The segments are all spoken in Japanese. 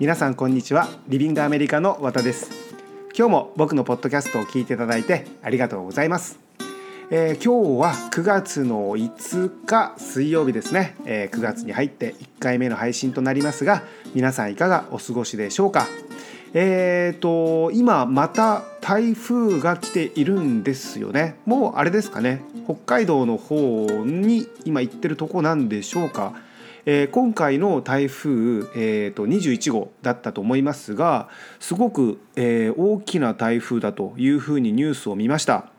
皆さんこんにちは。リビングアメリカの和田です。今日も僕のポッドキャストを聞いていただいてありがとうございます、えー、今日は9月の5日水曜日ですね、えー、9月に入って1回目の配信となりますが皆さんいかがお過ごしでしょうか？えーと今また台風が来ているんですよね。もうあれですかね。北海道の方に今行ってるとこなんでしょうか？えー、今回の台風、えーと、21号だったと思いますがすごく、えー、大きな台風だというふうにニュースを見ました。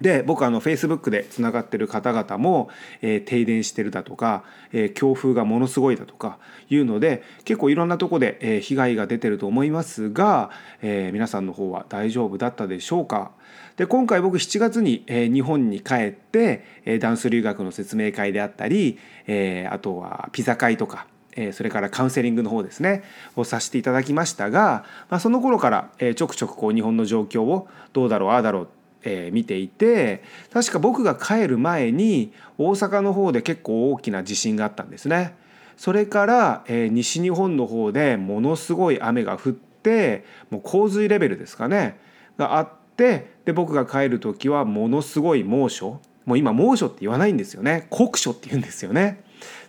で僕あのフェイスブックでつながってる方々も、えー、停電してるだとか、えー、強風がものすごいだとかいうので結構いろんなとこで、えー、被害が出てると思いますが、えー、皆さんの方は大丈夫だったでしょうか。で今回僕7月に、えー、日本に帰って、えー、ダンス留学の説明会であったり、えー、あとはピザ会とかそれからカウンセリングの方ですねをさせていただきましたが、まあ、その頃から、ちょくちょくこう日本の状況をどうだろうああだろうえ見ていて確か僕が帰る前に大阪の方で結構大きな地震があったんですね。それから、え西日本の方でものすごい雨が降ってもう洪水レベルですかねがあってで僕が帰る時はものすごい猛暑もう今猛暑って言わないんですよね酷暑って言うんですよね。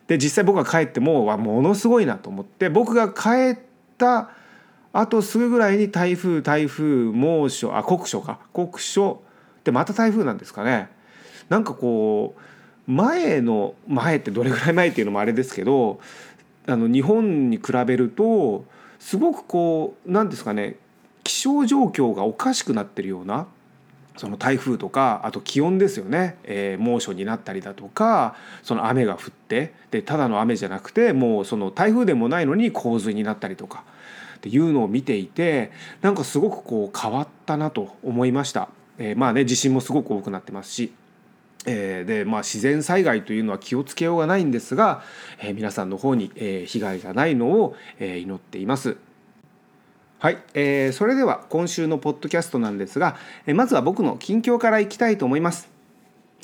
で実際僕が帰ってもはものすごいなと思って僕が帰ったあとすぐぐらいに台風台風猛暑あ酷暑か。酷暑。でまた台風なんですかね。なんかこう前の前ってどれぐらい前っていうのもあれですけどあの日本に比べるとすごくこう何ですかね。気象状況がおかしくなってるようなその台風とかあと気温ですよね、えー、猛暑になったりだとかその雨が降ってでただの雨じゃなくてもうその台風でもないのに洪水になったりとか。っていうのを見ていてなんかすごくこう変わったなと思いました。えー、まあね地震もすごく多くなってますし。えー、でまあ、自然災害というのは気をつけようがないんですが、えー、皆さんの方に、えー、被害がないのを、えー、祈っています。はい、えー、それでは今週のポッドキャストなんですが、えー、まずは僕の近況からいきたいと思います。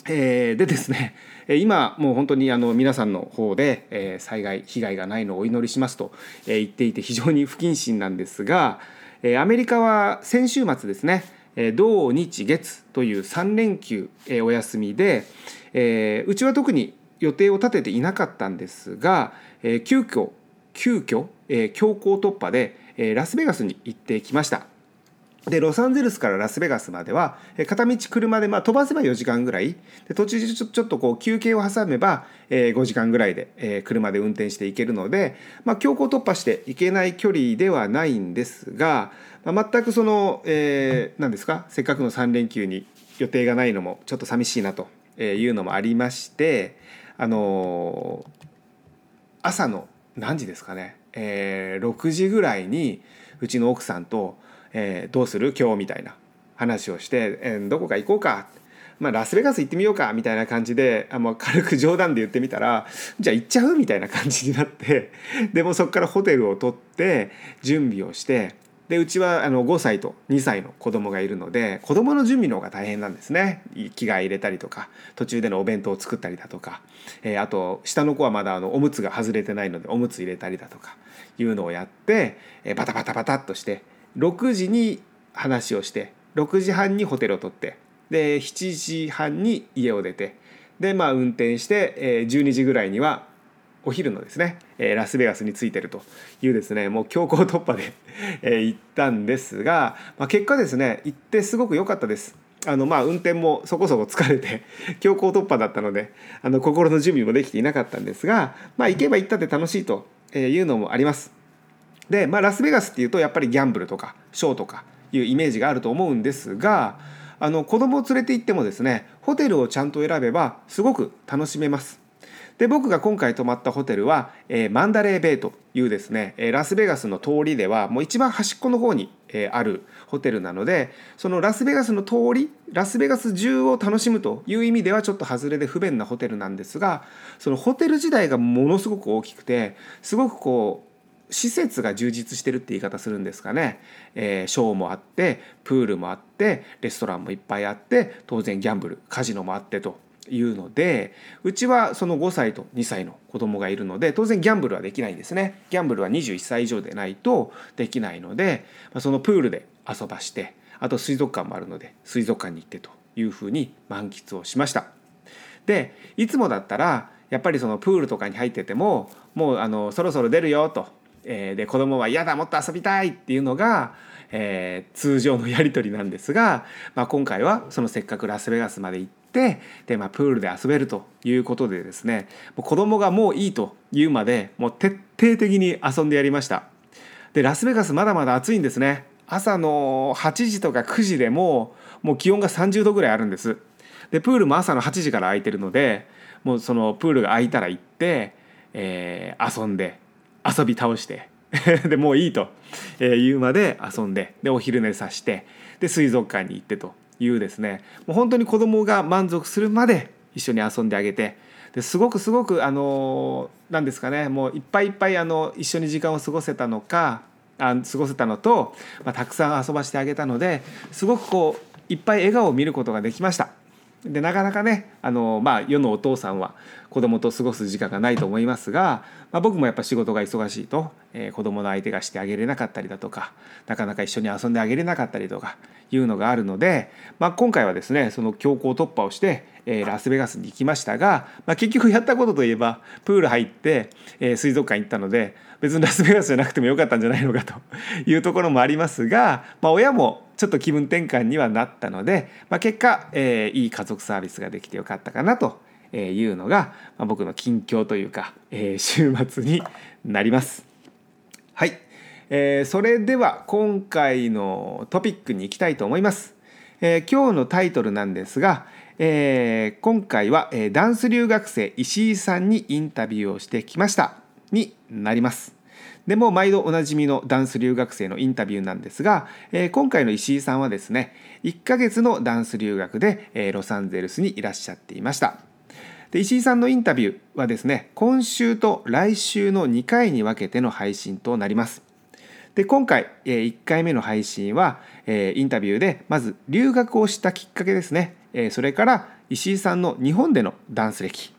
えー、でですね今もう本当にあの皆さんの方で、え、災害被害がないのをお祈りしますと、え、言っていて非常に不謹慎なんですが、え、アメリカは先週末ですね、土日月という3連休、え、お休みで、え、うちは特に予定を立てていなかったんですが、えー、急遽急遽、え、強行突破でえラスベガスに行ってきました。でロサンゼルスからラスベガスまでは片道車で、まあ、飛ばせば4時間ぐらい。で途中でちょっとこう休憩を挟めば、え5時間ぐらいで、え車で運転して行けるので、まあ、強行突破して行けない距離ではないんですが、まあ、全くその、えー、何ですか？せっかくの3連休に予定がないのもちょっと寂しいなというのもありましてあのー、朝の何時ですかね？えー、6時ぐらいにうちの奥さんと、えー、どうする？今日みたいな話をして、えー、どこか行こうか。まあ、ラスベガス行ってみようかみたいな感じであもう軽く冗談で言ってみたらじゃあ行っちゃうみたいな感じになってでもそこからホテルを取って準備をしてでうちはあの5歳と2歳の子供がいるので子供の準備の方が大変なんですね。着替え入れたりとか途中でのお弁当を作ったりだとか、えー、あと下の子はまだあのおむつが外れてないのでおむつ入れたりだとかいうのをやって、えー、バタバタバタっとして6時に話をして6時半にホテルを取ってで7時半に家を出てでまあ運転して、12時ぐらいにはお昼のですね、ラスベガスに着いてるというですねもう強行突破で、行ったんですが、まあ、結果ですね行ってすごく良かったです。あのまあ運転もそこそこ疲れて 強行突破だったのであの心の準備もできていなかったんですが、まあ、行けば行ったって楽しいというのもあります。で、まあ、ラスベガスっていうとやっぱりギャンブルとかショーとかいうイメージがあると思うんですがあの子供を連れて行ってもですねホテルをちゃんと選べばすごく楽しめます。で僕が今回泊まったホテルは、えー、マンダレーベイというですね、えー、ラスベガスの通りではもう一番端っこの方に、えー、あるホテルなのでそのラスベガスの通りラスベガス中を楽しむという意味ではちょっと外れで不便なホテルなんですがそのホテル自体がものすごく大きくてすごくこう施設が充実してるって言い方するんですかね、えー、ショーもあってプールもあってレストランもいっぱいあって当然ギャンブルカジノもあってというのでうちはその5歳と2歳の子供がいるので当然ギャンブルはできないんですね。ギャンブルは21歳以上でないとできないのでそのプールで遊ばしてあと水族館もあるので水族館に行ってというふうに満喫をしました。でいつもだったらやっぱりそのプールとかに入っててももうあのそろそろ出るよと、えー、で子供は嫌だもっと遊びたいっていうのがえー、通常のやり取りなんですが、まあ、今回はそのせっかくラスベガスまで行ってで、まあ、プールで遊べるということでですねもう子供がもういいと言うまでもう徹底的に遊んでやりました。でラスベガスまだまだ暑いんですね。朝の8時とか9時でももう気温が30度ぐらいあるんです。でプールも朝の8時から空いてるのでもうそのプールが空いたら行って、えー、遊んで遊び倒して でもういいというまで遊んででお昼寝さしてで水族館に行ってというですねもう本当に子供が満足するまで一緒に遊んであげてですごくすごくあの何ですかねもういっぱいいっぱいあの一緒に時間を過ごせたのかあ過ごせたのと、まあ、たくさん遊ばしてあげたのですごくこういっぱい笑顔を見ることができました。でなかなかねあの、まあ、世のお父さんは子供と過ごす時間がないと思いますが、まあ、僕もやっぱ仕事が忙しいと、えー、子供の相手がしてあげれなかったりだとかなかなか一緒に遊んであげれなかったりとかいうのがあるので、まあ、今回はですねその強行突破をして、えー、ラスベガスに行きましたが、まあ、結局やったことといえばプール入って、えー、水族館行ったので別にラスベガスじゃなくてもよかったんじゃないのかというところもありますが、まあ、親もちょっと気分転換にはなったので、まあ、結果、えー、いい家族サービスができてよかったかなというのが、まあ、僕の近況というか、えー、週末になります。はい、えー、それでは今回のトピックに行きたいと思います。えー、今日のタイトルなんですが、えー、今回は、えー、ダンス留学生石井さんにインタビューをしてきましたになります。でも毎度おなじみのダンス留学生のインタビューなんですが、えー、今回の石井さんはですね1ヶ月のダンス留学で、えー、ロサンゼルスにいらっしゃっていました。で石井さんのインタビューはですね今週と来週の2回に分けての配信となります。で今回、えー、1回目の配信は、えー、インタビューでまず留学をしたきっかけですね、えー、それから石井さんの日本でのダンス歴。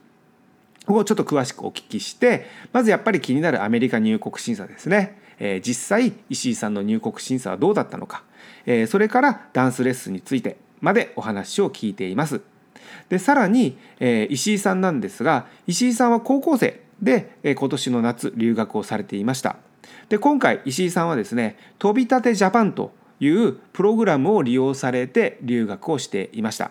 をちょっと詳しくお聞きしてまずやっぱり気になるアメリカ入国審査ですね、えー、実際石井さんの入国審査はどうだったのか、えー、それからダンスレッスンについてまでお話を聞いています。でさらに、えー、石井さんなんですが石井さんは高校生で、えー、今年の夏留学をされていました。で今回石井さんはですね飛び立てジャパンというプログラムを利用されて留学をしていました。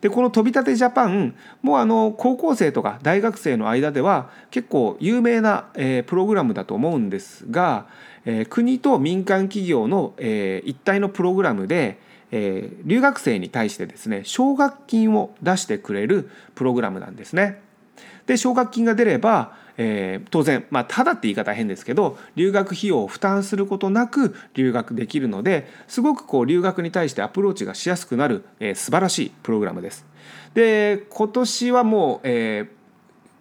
でこの飛び立てジャパンもうあの高校生とか大学生の間では結構有名な、えー、プログラムだと思うんですが、えー、国と民間企業の、えー、一体のプログラムで、えー、留学生に対してですね奨学金を出してくれるプログラムなんですね。で奨学金が出ればえー、当然、まあ、ただって言い方変ですけど留学費用を負担することなく留学できるのですごくこう留学に対してアプローチがしやすくなる、えー、素晴らしいプログラムです。で今年はもう、え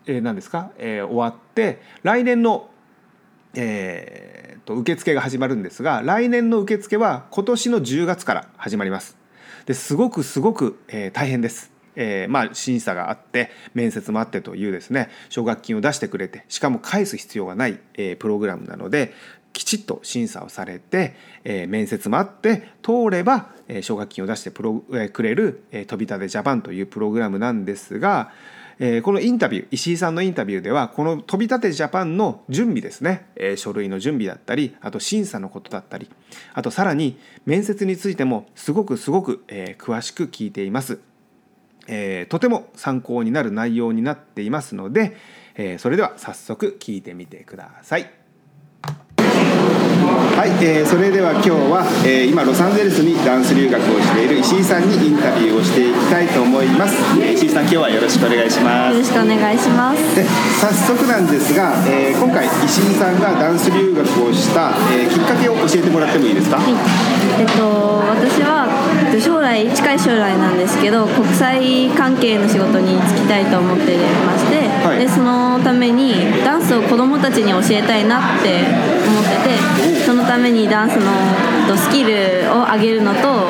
ーえー、何ですか、えー、終わって来年のえー、と受付が始まるんですが来年の受付は今年の10月から始まります。ですごくすごく、えー、大変です。えー、まあ、審査があって面接もあってというですね奨学金を出してくれてしかも返す必要がない、えー、プログラムなのできちっと審査をされて、えー、面接もあって通れば、えー、奨学金を出してプロ、えー、くれる、えー、飛び立てジャパンというプログラムなんですが、えー、このインタビュー石井さんのインタビューではこの飛び立てジャパンの準備ですね、えー、書類の準備だったりあと審査のことだったりあとさらに面接についてもすごくすごく、えー、詳しく聞いています。えー、とても参考になる内容になっていますので、えー、それでは早速聞いてみてください。はい、えー、それでは今日は、えー、今ロサンゼルスにダンス留学をしている石井さんにインタビューをしていきたいと思います、えー、石井さん今日はよろしくお願いします。よろしくお願いします。で早速なんですが、えー、今回石井さんがダンス留学をした、えー、きっかけを教えてもらってもいいですか、はい、えっと私は将来近い将来なんですけど国際関係の仕事に就きたいと思ってまして、はい、でそのためにダンスを子どもたちに教えたいなって思っててそのためにダンスのとスキルを上げるのと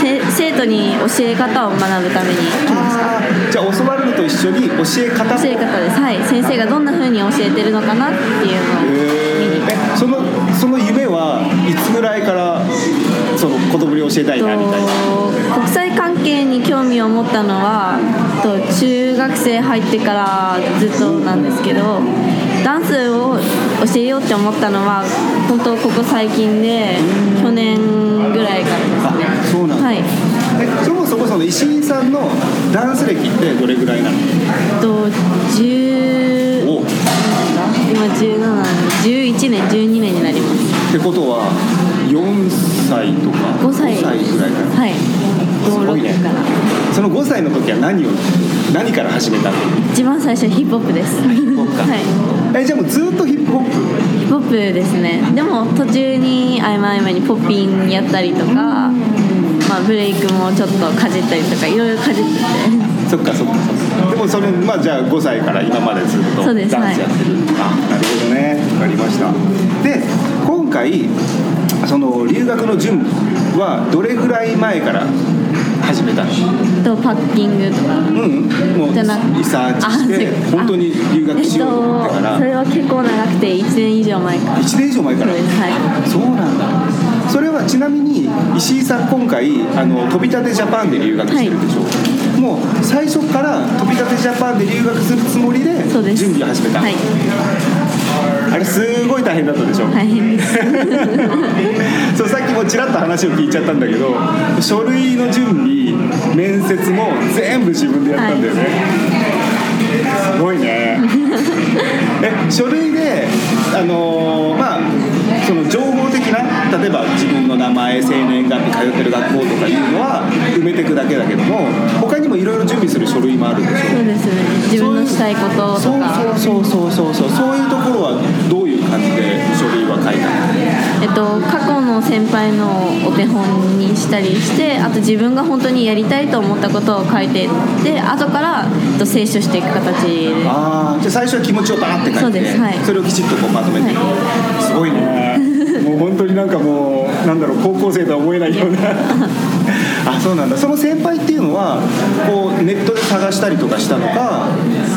せ生徒に教え方を学ぶために。来ましたじゃあ教わるのと一緒に教え方も。教え方です。はい。先生がどんな風に教えてるのかなっていうのを見にえそのその夢はいつぐらいからその子供に教えたいなみたいな。と国際関係に興味を持ったのはと中学生入ってからずっとなんですけどダンスを教えようって思ったのは本当ここ最近で去年ぐらいからですね。あそうなんだ、はい。えそもそもその石井さんのダンス歴ってどれぐらいなの？と10お。っ今17なんで11年12年になります。てことは4歳とか5歳。ぐらいからはい。すごいね。56から。その5歳の時は何を何から始めたの？一番最初ヒップホップです。ヒップホップか。はい。えじゃあもうずっとヒップホップ？ヒップホップですね。でも途中に合間合間にポッピンやったりとか、まあ、ブレイクもちょっとかじったりとかいろいろかじってて。そっかそっか。そっかでもそれまあじゃあ5歳から今までずっとダンスそうですやってる、あなるほどね。わかりました。で今回その留学の準備はどれぐらい前から始めたの？とパッキングとか。うんもうリサーチして本当に留学しようってから。えっと、それは結構長くて1年以上前から。1年以上前から？そうですはい。そうなんだ。それはちなみに石井さん今回あの飛び立てジャパンで留学してるでしょ、もう最初から飛び立てジャパンで留学するつもりで準備を始めたはいあれすごい大変だったでしょ、大変です。そうさっきもちらっと話を聞いちゃったんだけど書類の準備面接も全部自分でやったんだよね、すごいね。え書類であのーまあその情報的な例えば自分の名前生年月日通ってる学校とかいうのは埋めていくだけだけども他にもいろいろ準備する書類もあるでしょそうですね。自分のしたいこととそうかそうそうそうそう。そういうところはどういう感じで書類は書いたの？えっと、過去の先輩のお手本にしたりしてあと自分が本当にやりたいと思ったことを書いていって後から、えっと、清書していく形で。ああじゃあ最初は気持ちをバーって書いてそうです。はい。それをきちっとこうまとめて。い。く、すごいね。もう本当になんかもうなんだろう高校生とは思えないような。あ そうなんだ。その先輩っていうのはこうネットで探したりとかしたのか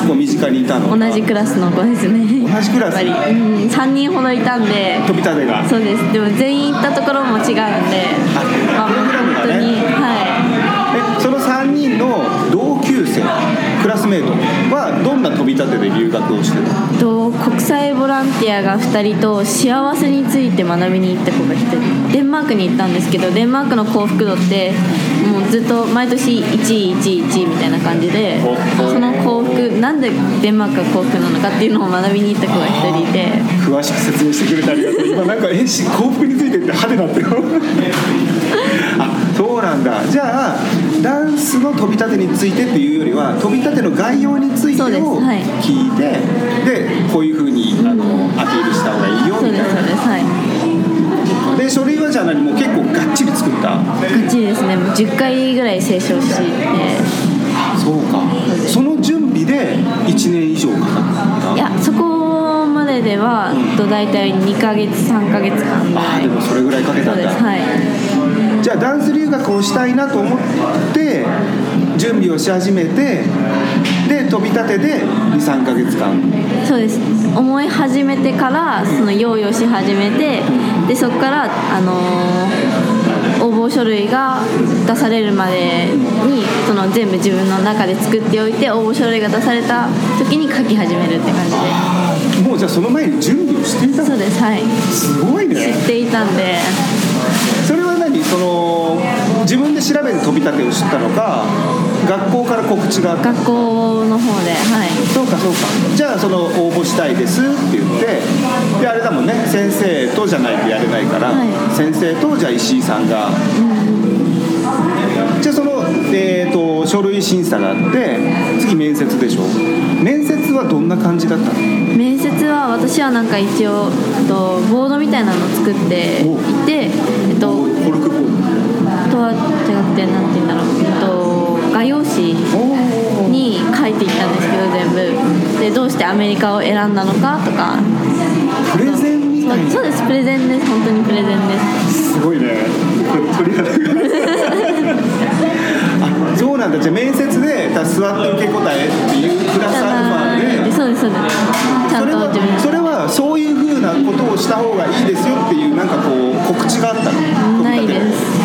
こう身近にいたのか。同じクラスの子ですね。同じクラス？やっぱり、うん、3人ほどいたんで。飛び立てが。そうです。でも全員行ったところも違うんで。まあプログラムがね。本当にはえその3人の生クラスメートはどんな飛び立てで留学をしてるの国際ボランティアが2人と幸せについて学びに行った子が1人。デンマークに行ったんですけどデンマークの幸福度ってもうずっと毎年1位1位1位みたいな感じでおその幸福なんでデンマークが幸福なのかっていうのを学びに行った子が1人いて。詳しく説明してくれてありがとう。今なんかえし幸福についてって派手なってよあそうなんだ。じゃあダンスの飛び立てについてっていうよりは飛び立ての概要についてをそうです。はい。聞いてでこういうふうにあのアピールした方がいいよそうみたいですそうですはい。なで書類はじゃあ何もう結構がっちり作った。ガッチリですね。もう10回ぐらい清書して。そうか。その準備で1年以上かかった。いやそこまででは、と大体2ヶ月3ヶ月間ぐああでもそれぐらいかけたそうんでだすはいじゃあダンス留学をしたいなと思って準備をし始めてで飛び立てで23ヶ月間。そうです。思い始めてからその用意をし始めてでそこから、あのー応募書類が出されるまでにその全部自分の中で作っておいて応募書類が出された時に書き始めるって感じもうじゃあその前に準備をしていたでそうですはい。すごい知ねっていたんでその自分で調べて飛び立てを知ったのか学校から告知があった学校の方ではい。そうかそうか。じゃあその応募したいですって言ってであれだもんね。先生とじゃないとやれないから、はい。先生とじゃあ石井さんが、じゃあその、えー、と書類審査があって次面接でしょ。面接はどんな感じだったの？面接は私はなんか一応とボードみたいなのを作っていてえっとコルクボーとは違くてなんて言うんだろう、えっと、画用紙ドに書いていったんですけど全部。でどうしてアメリカを選んだのかとか。プレゼンみたいなそうですプレゼンです。本当にプレゼンです。すごいね。鳥肌があそうなんだ。じゃあ面接で座って受け答えっていうプラスアルファでそうですそうです。ちゃんそれと自分はそれはそういうふうなことをした方がいいですよっていうなんかこう告知があったの？ないです。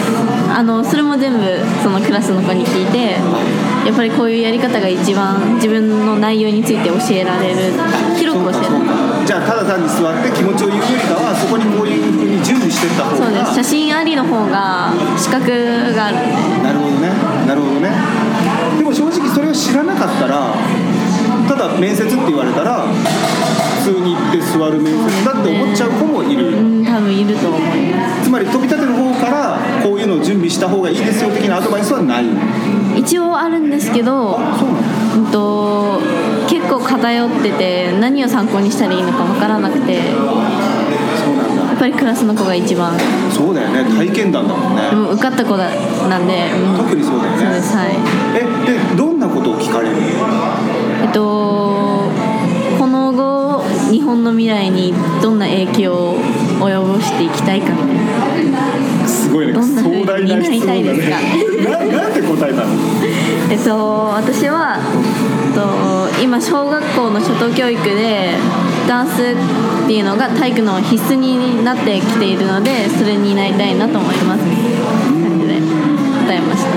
あのそれも全部そのクラスの子に聞いてやっぱりこういうやり方が一番自分の内容について教えられる広く教えそうるか。じゃあただ単に座って気持ちを言うよりかはそこにこういうふうに準備してった方が。そうです。写真ありの方が資格があるんで。なるほどね。なるほどね。でも正直それを知らなかったらただ面接って言われたら普通に行って座る面接だって思っちゃう子もいる、うん多分いると思います。つまり飛び立ての方からこういうのを準備した方がいいですよ的なアドバイスはない。一応あるんですけど、そうなの？うんと、結構偏ってて何を参考にしたらいいのかわからなくてやそうなんだ。っぱりクラスの子が一番。そうだよね。体験談だもんね、受かった子だなんで、うん。特にそうだよね。そうですはい。えでとこの後日本の未来にどんな影響を及ぼしていきたいかみたいなすごいね。どんな風にな質問だ担いたいですか？ねななんて答えたの？えっと私は、えっと、今小学校の初等教育でダンスっていうのが体育の必須になってきているのでそれになりたいなと思います。感じで答えました。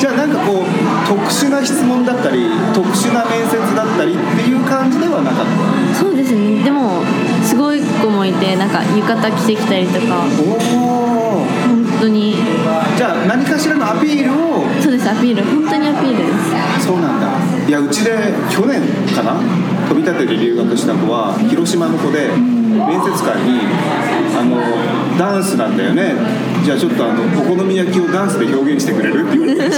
じゃあなんかこう特殊な質問だったり特殊な面接だったりっていう感じではなかった。そうですね。でもすごい子もいてなんか浴衣着てきたりとか。おお本当に。じゃあ何かしらのアピールを。そうですアピール。本当にアピールです。そうなんだ。いやうちで去年かな飛び立てで留学した子は広島の子で面接官にあの「ダンスなんだよね。じゃあちょっとあのお好み焼きをダンスで表現してくれる?」って言われて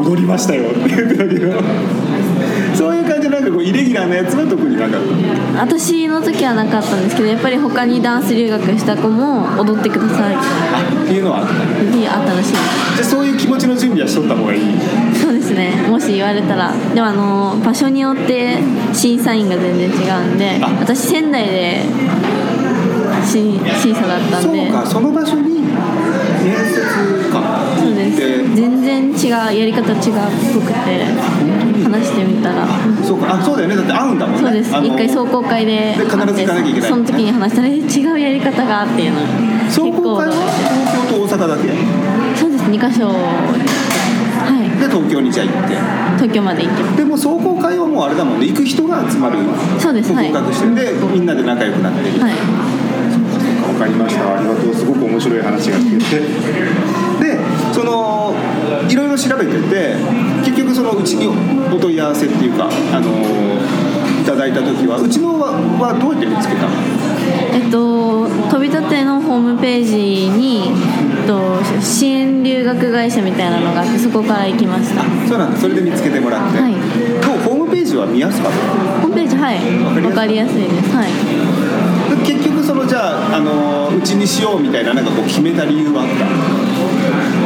踊りましたよ。って言ってたけどいうイレギュラーなやつは特になかった。私の時はなかったんですけどやっぱり他にダンス留学した子も踊ってください。っあっていうのはあったてあったらしい。じゃあそういう気持ちの準備はしとった方がいい。そうですね。もし言われたら。でもあの場所によって審査員が全然違うんであ。私仙台で審審査だったんそうでかその場所に面接官そうです違うやり方違うっぽくて話してみたら。そうか。あそうだよね。だって会うんだもんね。そうです。一回壮行会でで必ず行かなきゃいけない。その時に話したらえ違うやり方がっていうの。壮行会は東京と大阪だけ？でそうです。2か所。はい。東京にじゃあ行って。東京まで行ってでも壮行会はもうあれだもんね。行く人が集まる。そうです。はい。合格してる。でみんなで仲良くなってる。はい。わかりました。ありがとう。すごく面白い話が聞けて。でそのいろいろ調べてて結局そのうちにお問い合わせっていうかあのいただいた時はうちのははどうやって見つけたの？えっと飛び立てのホームページに、えっと、支援留学会社みたいなのがあってそこから行きました。そうなんだ。それで見つけてもらって、はい。ホームページは見やすかった？ホームページはい。わかりやすいです。はい。で結局そのじゃああのうちにしようみたいななんかこう決めた理由はあった？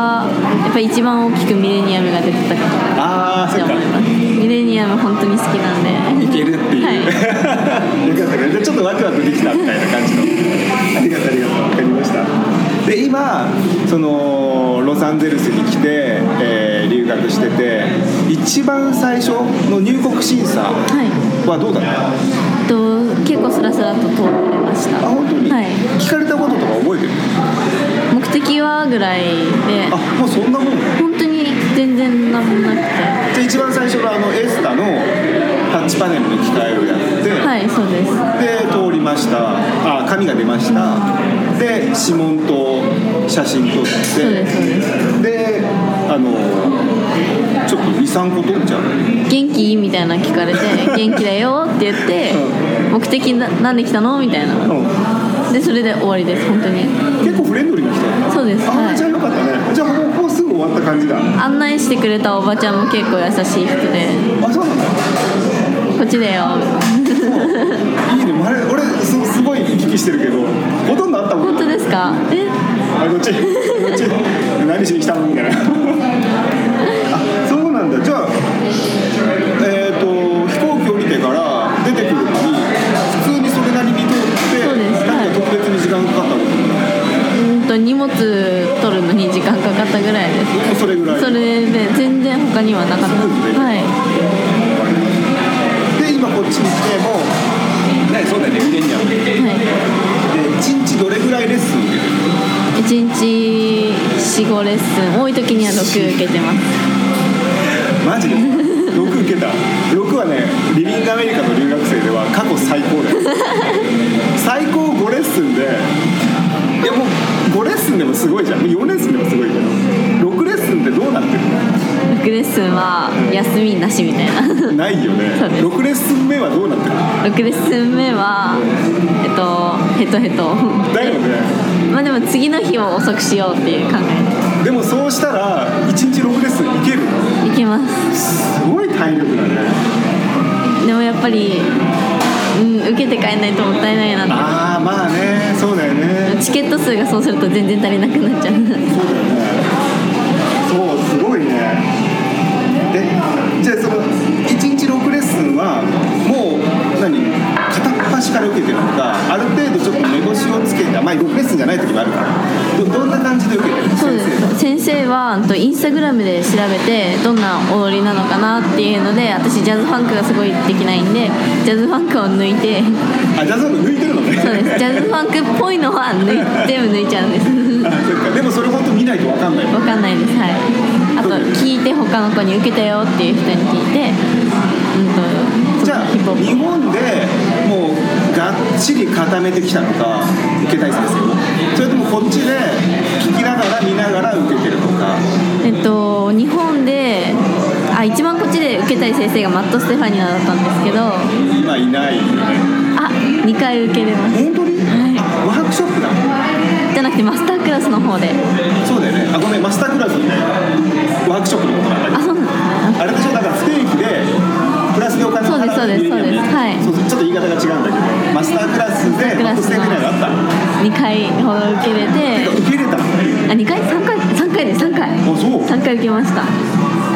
はやっぱり一番大きくミレニアムが出てたからああそって思います。ミレニアム本当に好きなんで。いけるっていう、はい。よかったね。じゃあちょっとワクワクできたみたいな感じの。ありがとうありがとう。分かりました。で今そのロサンゼルスに来て、えー留学してて一番最初の入国審査はい。はどうだった？えっと結構スラスラと通れました。あ本当に、はい。聞かれたこととか覚えてる？目的はぐらいで。あもうそんなもん本当に全然なんもなくて。じゃあ一番最初のあのエスタのタッチパネルに機械をやって、はいそうです。で通りました。あ紙が出ました。で指紋と写真撮ってそうですそうです。であのちょっと23個撮っちゃう。元気？みたいなの聞かれて 元気だよって言って目的ななんで来たの？みたいな。うでそれで終わりです本当に。ん結構フレンドリーな人そうです。あ、はい。じゃあよかったね。じゃあもうもうすぐ終わった感じだ。案内してくれたおばちゃんも結構優しい人で。あそうなんだこっちだよ。いいね。あれ俺すすごい行き来してるけどほとんどあったもん本当ですか？え？あこっち。こっち。何しに来たの？みたいなだじゃあえっ、ー、と飛行機降りてから出てくるのに普通にそれなりに通って何か特別に時間かかったことうんと荷物取るのに時間かかったぐらいです。それぐらい。それで全然他にはなかった。はい。で今こっちに来てもねそうだよねミレニアムで1日どれぐらいレッスン？1日45レッスン。多い時には6受けてます。マジで？6受けた。6はねリビングアメリカの留学生では過去最高だよ。最高5レッスンでいやもう5レッスンでもすごいじゃん。もう4レッスンでもすごいけど6レッスンってどうなってる6レッスンは休みなしみたいな。のないよね。そうです。6レッスン目はどうなってるの？6レッスン目はえっとヘトヘト。だよね。まあでも次の日を遅くしようっていう考えでもそうしたら1日6レッスンいけるでいけます。すごい体力だね。でもやっぱりうん受けて帰んないともったいないなとああまあね。そうだよね。チケット数がそうすると全然足りなくなっちゃう。そうだよねそうすごいね。でじゃあその1日6レッスンはもう何？片っ端から受けてるのかある程度ちょっと目星をつけたまあ6レッスンじゃない時もあるからどどんな感じで受けてるの？そうです。先生はうんとインスタグラムで調べてどんな踊りなのかなっていうので私ジャズファンクがすごいできないんでジャズファンクを抜いてあジャズファンク抜いてるのね。そうです。ジャズファンクっぽいのは抜い全部抜いちゃうんです。でもそれ本当見ないと分かんないわかんないです。はい。あと聞いて他の子に受けたよっていう人に聞いてうんとじゃあ日本でがっちり固めてきたのか受けたい先生を。それともこっちで聞きながら見ながら受けてるのか。えっと日本であ一番こっちで受けたい先生がマット・ステファニアだったんですけど。今いないよね。あ2回受けれます。本当に、はワークショップだじゃなくてマスタークラスの方で。そうだよね。あごめんマスタークラスねワークショップのことなんだあそうなんですあれでしょ？だから不定期でそうですそうですそうです。はい。そうちょっと言い方が違うんだけどマスタークラスでクラス不定期内があった。2回ほど受けれて。受け入れたの？あ2回？3回？3回です。3回。あそう。3回受けました。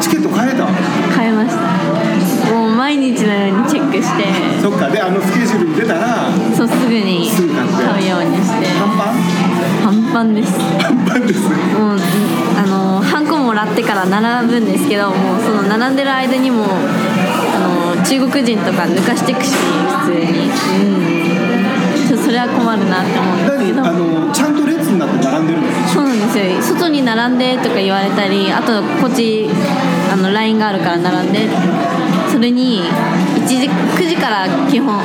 チケット買えた買いました。もう毎日のようにチェックして。そっか。であのスケジュールに出たらそうすぐに買うようにして。パンパンパンパンです。パンパンです。もうあのハンコもらってから並ぶんですけどもうその並んでる間にも中国人とか抜かしていくし普通に。うん。それは困るなって思うんですけど。何あのちゃんと列になって並んでるんですそうなんですよ外に並んでとか言われたりあとこっちあの LINE があるから並んで。それに1時9時から基本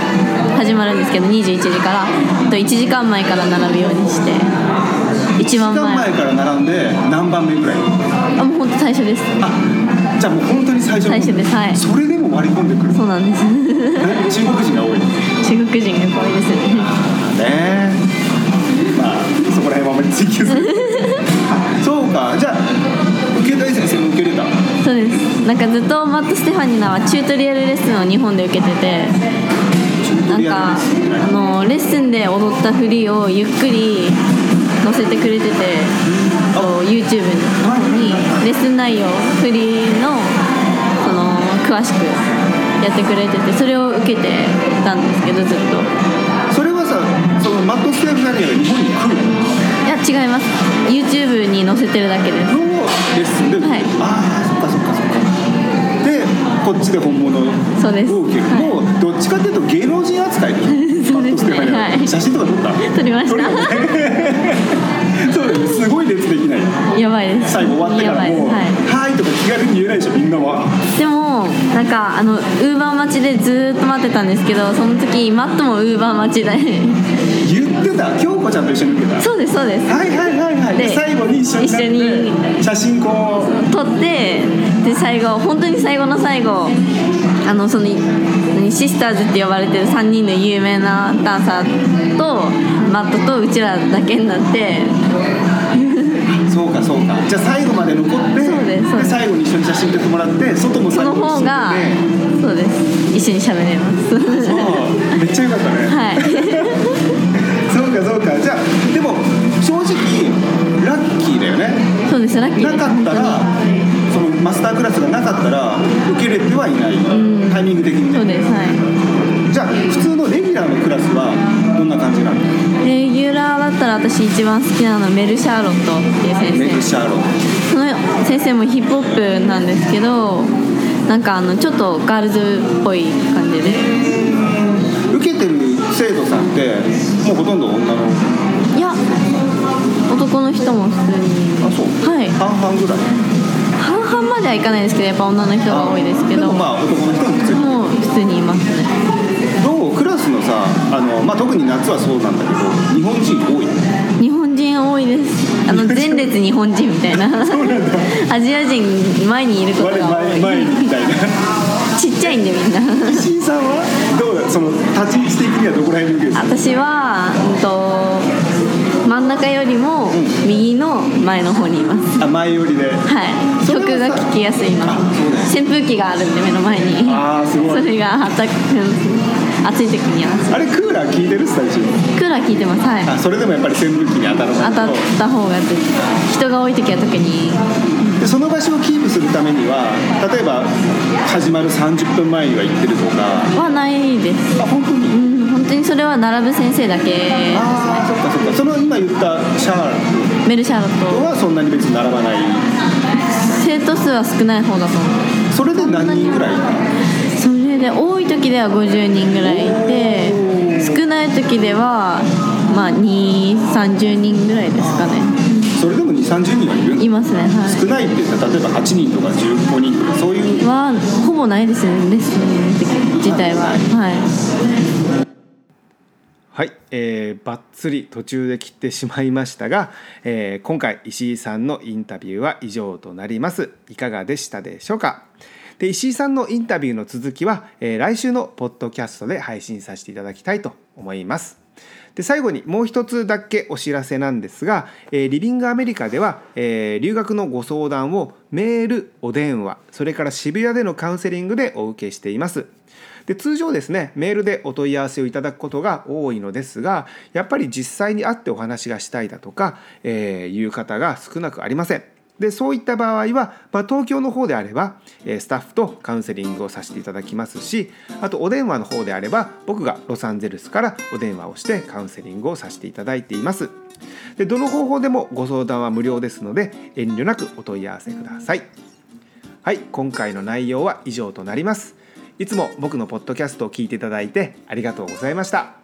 始まるんですけど21時から。あと1時間前から並ぶようにして。一番1時間前前から並んで何番目ぐらい？あもう本当最初です。あじゃあもう本当に最初の最初です。はい。それでも割り込んでくる。そうなんです。中国人が多い。ね中国人が多いですね。えまあそこら辺はあまり追求する。あ そうか。じゃあ受けたい先生も受けれたそうです。なんかずっとマット・ステファニナはチュートリアルレッスンを日本で受けててなんかあのレッスンで踊った振りをゆっくり載せてくれててこう YouTube の方にレッスン内容振りのその詳しくやってくれててそれを受けてたんですけどずっと。それはさそのマットステーフナリアが日本に来るいや違います。YouTube に載せてるだけです。のレッスンで、はい。ああそっかそっかそっか。でこっちで本物をそうです。受ける、はい。もうどっちかっていうと芸能人扱いでしょ？ねはい。写真とか撮った？撮りました。そうだよね。すごい列できない。やばいです。最後終わってからもう「やばいです。はい。はい」とか気軽に言えないでしょみんなは。でもなんかあのウーバー待ちでずーっと待ってたんですけどその時マットもウーバー待ちで。言ってた。京子ちゃんと一緒に受けた。そうですそうです。はいはいはいはい。でで最後に一緒に写真こう。撮ってで最後本当に最後の最後あのその何シスターズって呼ばれてる3人の有名なダンサーとマットとうちらだけになってそうかそうか。じゃあ最後まで残ってそうですです。最後に一緒に写真撮ってもらって外もその最後に方が一緒そうです。一緒に喋れます。でそう。めっちゃよかったね、はい。そうかそうか。じゃあでも正直ラッキーだよね。そうですラッキーなかったらそのマスタークラスがなかったら受けれてはいない、ん。タイミング的にね。そうです。はい。じゃあ普通のレギュラーのクラスはどんな感じなの？レギュラーだったら私一番好きなのはメル・シャーロットっていう先生。メグ・シャーロッその先生もヒップホップなんですけどなんかあのちょっとガールズっぽい感じで。受けてる生徒さんってもうほとんど女の？いや男の人も普通に。あそう。はい。半々ぐらいまではいかないですけどやっぱ女の人が多いですけどまあ男の人も普通にもう普通にいますね。どうクラスのさあの、まあ、特に夏はそうなんだけど日本人多い日本人多いです。あの前列日本人みたいな。アジア人前にいることが多い。前にみたいな。ちっちゃいんでみんな。石井さんは？どうだ？その立ち位置的にはどこら辺にいるんですか？私は、うん、と真ん中よりも右の前の方にいます。あ前寄りで。はい。それはさ曲が聴きやすい今あそうだ扇風機があるんで目の前に。あーすごい。それが暑く暑い時には。あれクーラー効いてるスタジクーラー効いてますはい。オあそれでもやっぱり扇風機に当たらない。当たった方が人が多い時は特に。でその場所をキープするためには例えば始まる30分前には行ってるとか。はないです。あ本当に？にそれは並ぶ先生だけ。ああそっかそっか。その今言ったシャーメルシャーロット。はそんなに別に並ばない。生徒数は少ない方だと思う。それで何人ぐらい？それで多い時では50人ぐらいいて少ない時ではまあ230人ぐらいですかね。それでも2 3 0人はいるいますねは少ないって言ったら例えば8人とか15人とかそういう。いはほぼないですねレッスン自体は。はいはい、えー、ばっつり途中で切ってしまいましたが、えー今回石井さんのインタビューは以上となります。いかがでしたでしょうか？で石井さんのインタビューの続きは、えー来週のポッドキャストで配信させていただきたいと思います。で最後にもう一つだけお知らせなんですが、えーリビングアメリカでは、えー留学のご相談をメールお電話それから渋谷でのカウンセリングでお受けしていますで通常ですねメールでお問い合わせをいただくことが多いのですがやっぱり実際に会ってお話がしたいだとか、えーいう方が少なくありません。でそういった場合は、まあ、東京の方であれば、えースタッフとカウンセリングをさせていただきますしあとお電話の方であれば僕がロサンゼルスからお電話をしてカウンセリングをさせていただいています。でどの方法でもご相談は無料ですので遠慮なくお問い合わせください。はい、今回の内容は以上となります。いつも僕のポッドキャストを聞いていただいてありがとうございました。